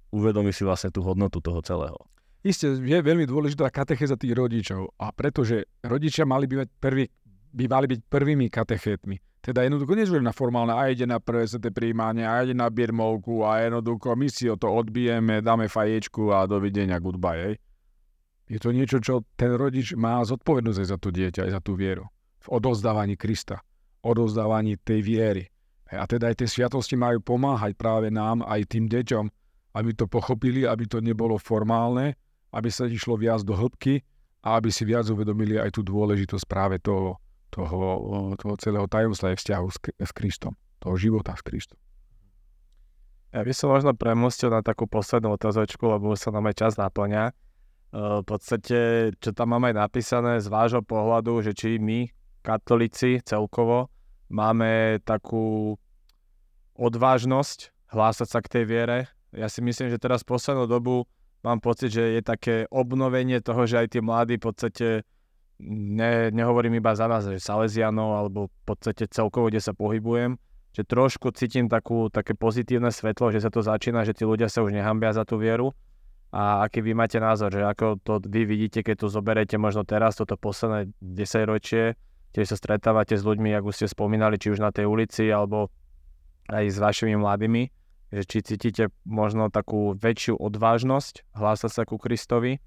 uvedomí si vlastne tú hodnotu toho celého. Isté, je veľmi dôležitá katechéza tých rodičov a pretože rodičia mali byť prvý, by mali byť prvými katechétmi. Teda jednoducho nie na formálne, a ide na prvé sveté príjmanie, a ide na birmovku a jednoducho my si o to odbijeme, dáme faječku a dovidenia, goodbye. Hej. Je to niečo, čo ten rodič má zodpovednosť aj za to dieťa, aj za tú vieru. V odozdávaní Krista, odozdávaní tej viery. A teda aj tie sviatosti majú pomáhať práve nám, aj tým deťom, aby to pochopili, aby to nebolo formálne, aby sa išlo viac do hĺbky a aby si viac uvedomili aj tú dôležitosť práve toho, toho, toho celého tajomstva aj vzťahu s, s Kristom, toho života s Kristom. Ja by som možno premostil na takú poslednú otázočku, lebo sa nám aj čas naplňa. E, v podstate, čo tam máme aj napísané z vášho pohľadu, že či my, katolíci celkovo, máme takú odvážnosť hlásať sa k tej viere. Ja si myslím, že teraz poslednú dobu mám pocit, že je také obnovenie toho, že aj tí mladí v podstate, ne, nehovorím iba za nás, že Salesianov, alebo v podstate celkovo, kde sa pohybujem, že trošku cítim takú, také pozitívne svetlo, že sa to začína, že tí ľudia sa už nehambia za tú vieru. A aký vy máte názor, že ako to vy vidíte, keď to zoberete možno teraz, toto posledné 10 ročie, keď sa stretávate s ľuďmi, ako ste spomínali, či už na tej ulici, alebo aj s vašimi mladými, že či cítite možno takú väčšiu odvážnosť hlásať sa ku Kristovi,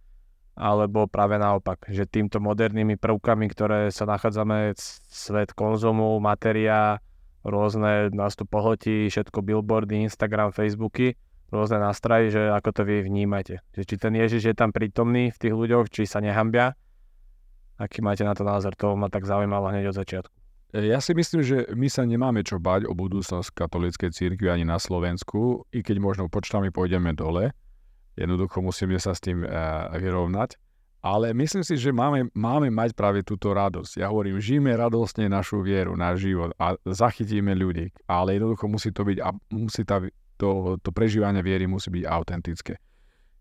alebo práve naopak, že týmto modernými prvkami, ktoré sa nachádzame, svet konzumu, materia, rôzne nás tu pohltí, všetko billboardy, Instagram, Facebooky, rôzne nástrahy, že ako to vy vnímate. Že či ten Ježiš je tam prítomný v tých ľuďoch, či sa nehambia. Aký máte na to názor? To ma tak zaujímalo hneď od začiatku. Ja si myslím, že my sa nemáme čo bať o budúcnosť katolíckej církvy ani na Slovensku, i keď možno počtami pôjdeme dole. Jednoducho musíme sa s tým uh, vyrovnať. Ale myslím si, že máme, máme mať práve túto radosť. Ja hovorím, žijeme radostne našu vieru, náš život a zachytíme ľudí. Ale jednoducho musí to byť, musí tá, to, to prežívanie viery musí byť autentické.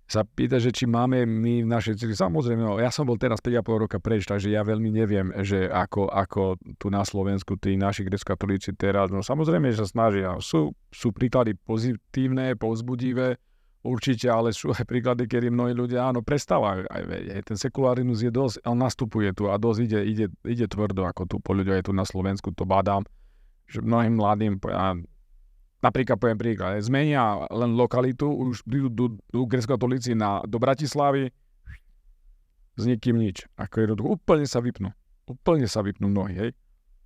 Sa pýta, že či máme my v našej cirkvi, samozrejme, no, ja som bol teraz 5,5 roka preč, takže ja veľmi neviem, že ako, ako tu na Slovensku tí naši grecko-katolíci teraz, no samozrejme, že sa snažia. Sú, sú príklady pozitívne, povzbudivé, Určite, ale sú aj príklady, kedy mnohí ľudia áno, prestávajú. Aj, aj ten sekularizmus je dosť, on nastupuje tu a dosť ide, ide, ide tvrdo, ako tu po ľudia aj tu na Slovensku, to badám, že mnohým mladým, napríklad poviem príklad, zmenia len lokalitu, už prídu do, do grecko-katolíci na, do Bratislavy, s nikým nič. Ako jednoducho, úplne sa vypnú. Úplne sa vypnú mnohí, hej.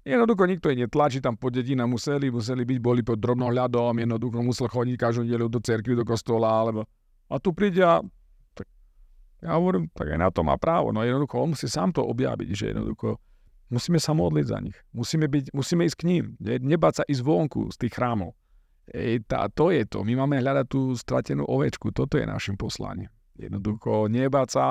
Jednoducho nikto ich netlačí tam po dedina, museli, museli byť, boli pod drobnohľadom, jednoducho musel chodiť každú nedelu do cerkvy, do kostola, alebo... A tu príde a... Tak, ja hovorím, tak aj na to má právo, no jednoducho on musí sám to objaviť, že jednoducho musíme sa modliť za nich. Musíme, byť, musíme ísť k ním, ne, nebáť sa ísť vonku z tých chrámov. Ej, tá, to je to. My máme hľadať tú stratenú ovečku. Toto je našim poslaním. Jednoducho nebáť sa,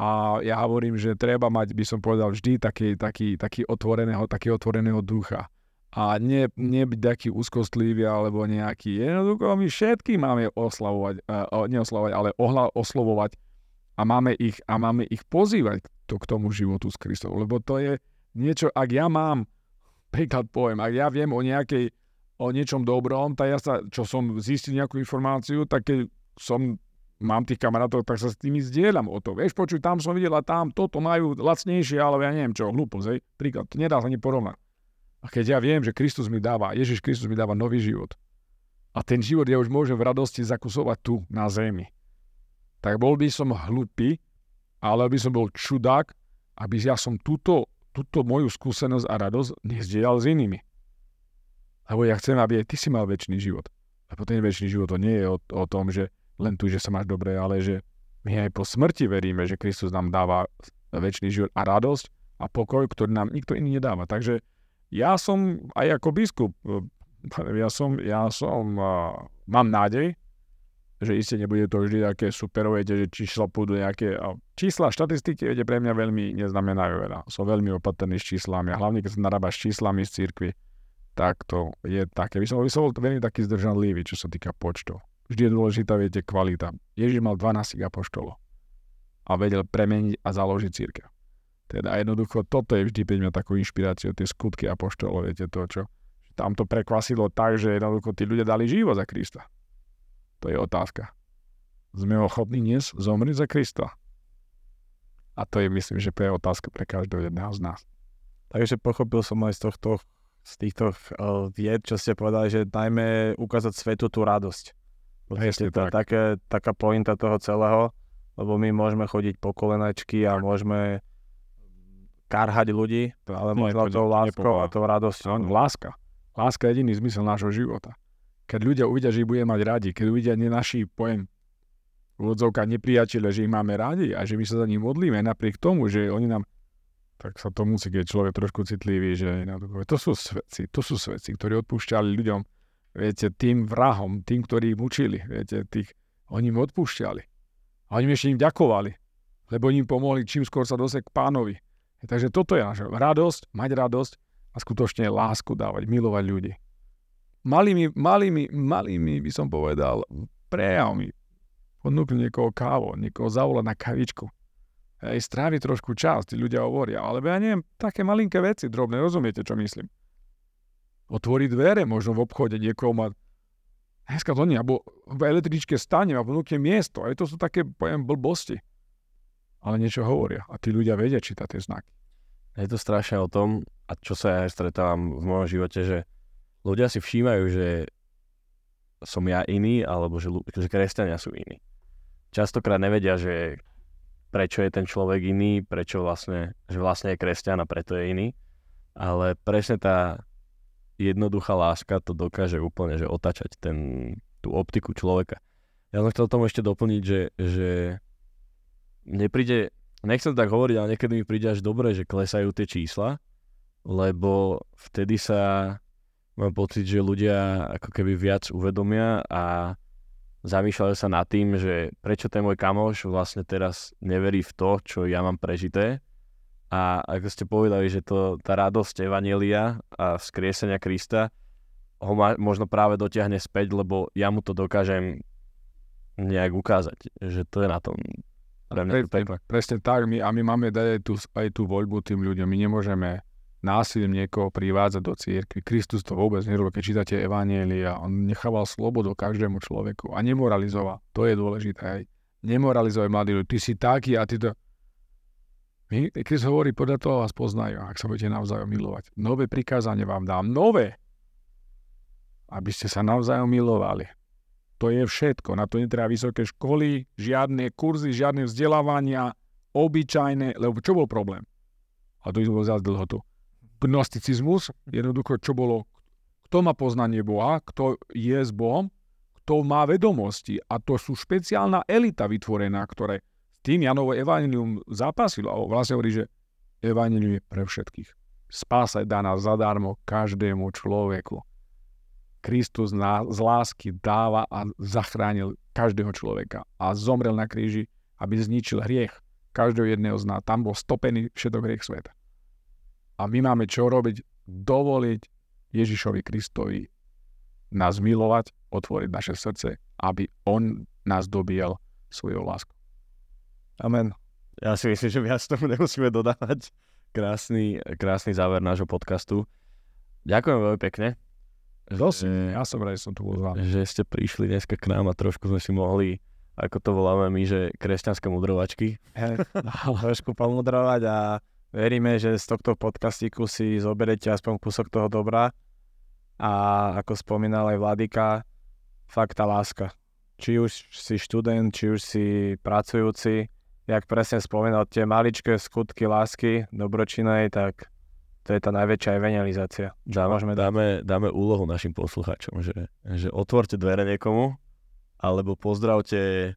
a ja hovorím, že treba mať, by som povedal, vždy taký, taký, taký otvoreného, taký otvoreného ducha. A nie, nie byť taký úzkostlivý alebo nejaký. Jednoducho my všetky máme oslavovať, uh, neoslavovať, ale ohla, oslovovať a máme ich, a máme ich pozývať to k tomu životu s Kristom. Lebo to je niečo, ak ja mám, príklad poviem, ak ja viem o nejakej, o niečom dobrom, tak ja sa, čo som zistil nejakú informáciu, tak keď som mám tých kamarátov, tak sa s tými zdieľam o to. Vieš, počuj, tam som videl a tam toto majú lacnejšie, ale ja neviem čo, hlúposť, hej. Príklad, to nedá sa ani porovnať. A keď ja viem, že Kristus mi dáva, Ježiš Kristus mi dáva nový život, a ten život ja už môžem v radosti zakusovať tu, na zemi, tak bol by som hlupý, ale by som bol čudák, aby ja som túto, túto moju skúsenosť a radosť nezdielal s inými. Lebo ja chcem, aby aj ty si mal väčší život. Lebo ten väčší život to nie je o, o tom, že len tu, že sa máš dobre, ale že my aj po smrti veríme, že Kristus nám dáva väčší život a radosť a pokoj, ktorý nám nikto iný nedáva. Takže ja som aj ako biskup, eh, ja som, ja som, uh, mám nádej, že iste nebude to vždy také super, viete, že čísla pôjdu nejaké, čísla, štatistiky, viete, pre mňa veľmi neznamenajú veľa. Som veľmi opatrný s číslami a hlavne, keď sa narába s číslami z cirkvi, tak to je také, by som, by som bol veľmi taký zdržanlivý, čo sa týka počtov. Vždy je dôležitá, viete, kvalita. Ježiš mal 12 apoštolov a vedel premeniť a založiť církev. Teda jednoducho toto je vždy pre mňa takou inšpiráciou, tie skutky apoštolov, viete to, čo tam to prekvasilo tak, že jednoducho tí ľudia dali život za Krista. To je otázka. Sme ochotní dnes zomriť za Krista? A to je, myslím, že to je otázka pre každého jedného z nás. Takže pochopil som aj z tohto z týchto uh, vied, čo ste povedali, že dajme ukázať svetu tú radosť. Presne to tak. Také, taká pointa toho celého, lebo my môžeme chodiť po kolenačky a môžeme karhať ľudí, ale možno tou láskou a tou radosťou. No, láska. Láska je jediný zmysel nášho života. Keď ľudia uvidia, že ich budeme mať radi, keď uvidia nie naši, pojem, úvodzovka nepriateľe, že ich máme radi a že my sa za nich modlíme, napriek tomu, že oni nám tak sa to musí, keď človek trošku citlivý, že to sú svedci, to sú svedci, ktorí odpúšťali ľuďom viete, tým vrahom, tým, ktorí ich mučili, viete, tých, oni im odpúšťali. A oni ešte im ďakovali, lebo im pomohli čím skôr sa dosek k pánovi. Takže toto je naša radosť, mať radosť a skutočne lásku dávať, milovať ľudí. Malými, malými, malými by som povedal, prejavmi. Ponúkli niekoho kávo, niekoho zavolať na kavičku. Hej, strávi trošku čas, tí ľudia hovoria, ale ja neviem, také malinké veci, drobné, rozumiete, čo myslím otvoriť dvere možno v obchode niekoho mať. Dneska to nie, alebo v električke stane a ponúkne miesto. Aj to sú také, poviem, blbosti. Ale niečo hovoria a tí ľudia vedia čítať tie znaky. Je to strašne o tom, a čo sa ja aj stretávam v mojom živote, že ľudia si všímajú, že som ja iný, alebo že, že kresťania sú iní. Častokrát nevedia, že prečo je ten človek iný, prečo vlastne, že vlastne je kresťan a preto je iný. Ale presne tá jednoduchá láska to dokáže úplne že otačať ten, tú optiku človeka. Ja som chcel tomu ešte doplniť, že, že nepríde, nechcem tak hovoriť, ale niekedy mi príde až dobre, že klesajú tie čísla, lebo vtedy sa mám pocit, že ľudia ako keby viac uvedomia a zamýšľajú sa nad tým, že prečo ten môj kamoš vlastne teraz neverí v to, čo ja mám prežité. A ako ste povedali, že to, tá radosť Evanielia a vzkriesenia Krista ho ma, možno práve dotiahne späť, lebo ja mu to dokážem nejak ukázať, že to je na tom pre mňa Pre, pre, presne tak, my, a my máme dať aj tú, aj tú voľbu tým ľuďom. My nemôžeme násilím niekoho privádzať do cirkvi. Kristus to vôbec nerobil, keď čítate Evanielia. On nechával slobodu každému človeku a nemoralizoval. To je dôležité. Aj. Nemoralizoval mladí ľudí. Ty si taký a ty to... My, Kristus hovorí, podľa toho vás poznajú, ak sa budete navzájom milovať. Nové prikázanie vám dám. Nové! Aby ste sa navzájom milovali. To je všetko. Na to netreba vysoké školy, žiadne kurzy, žiadne vzdelávania, obyčajné, lebo čo bol problém? A tu bol zase dlho tu gnosticizmus, jednoducho čo bolo, kto má poznanie Boha, kto je s Bohom, kto má vedomosti a to sú špeciálna elita vytvorená, ktoré s tým Janovo evanilium zapasilo a vlastne hovorí, že evanilium je pre všetkých. Spása je daná zadarmo každému človeku. Kristus na, z lásky dáva a zachránil každého človeka a zomrel na kríži, aby zničil hriech každého jedného z nás. Tam bol stopený všetok hriech sveta. A my máme čo robiť? Dovoliť Ježišovi Kristovi nás milovať, otvoriť naše srdce, aby On nás dobíjal svojou láskou. Amen. Ja si myslím, že viac tomu nemusíme dodávať. Krásny, krásny záver nášho podcastu. Ďakujem veľmi pekne. Že, ja som rád, že som tu bol Že ste prišli dneska k nám a trošku sme si mohli, ako to voláme my, že kresťanské mudrovačky. Hey, <laughs> trošku pomudrovať a Veríme, že z tohto podcastíku si zoberete aspoň kúsok toho dobra a ako spomínal aj Vladika, fakt tá láska. Či už si študent, či už si pracujúci, jak presne spomínal, tie maličké skutky lásky dobročinej, tak to je tá najväčšia evangelizácia. Dáme, dáme, dáme úlohu našim poslucháčom, že, že otvorte dvere niekomu, alebo pozdravte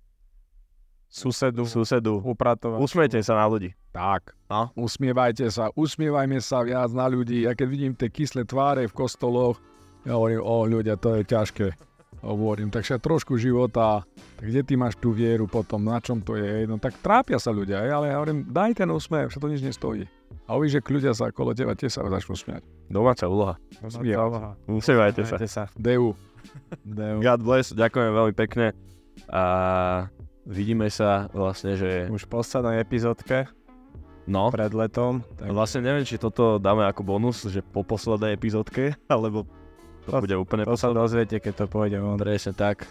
susedu, susedu upratovať. Usmiete sa na ľudí. Tak, no? usmievajte sa, usmievajme sa viac na ľudí. Ja keď vidím tie kyslé tváre v kostoloch, ja hovorím, o ľudia, to je ťažké. Hovorím, takže trošku života, tak kde ty máš tú vieru potom, na čom to je? No tak trápia sa ľudia, ale ja hovorím, daj ten úsmev, sa to nič nestojí. A uvidíš, že ľudia sa okolo teba tiež sa začnú smiať. Domáca úloha. Domáca úloha. Usmievajte sa. sa. Deu. Deu. God bless, ďakujem veľmi pekne. A vidíme sa vlastne, že... Už v poslednej epizódke no. pred letom. Tak... Vlastne neviem, či toto dáme ako bonus, že po poslednej epizódke, <laughs> alebo to, to bude úplne To sa dozviete, keď to pôjde von. Presne tak.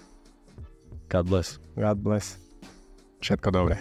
God bless. God bless. Všetko dobré.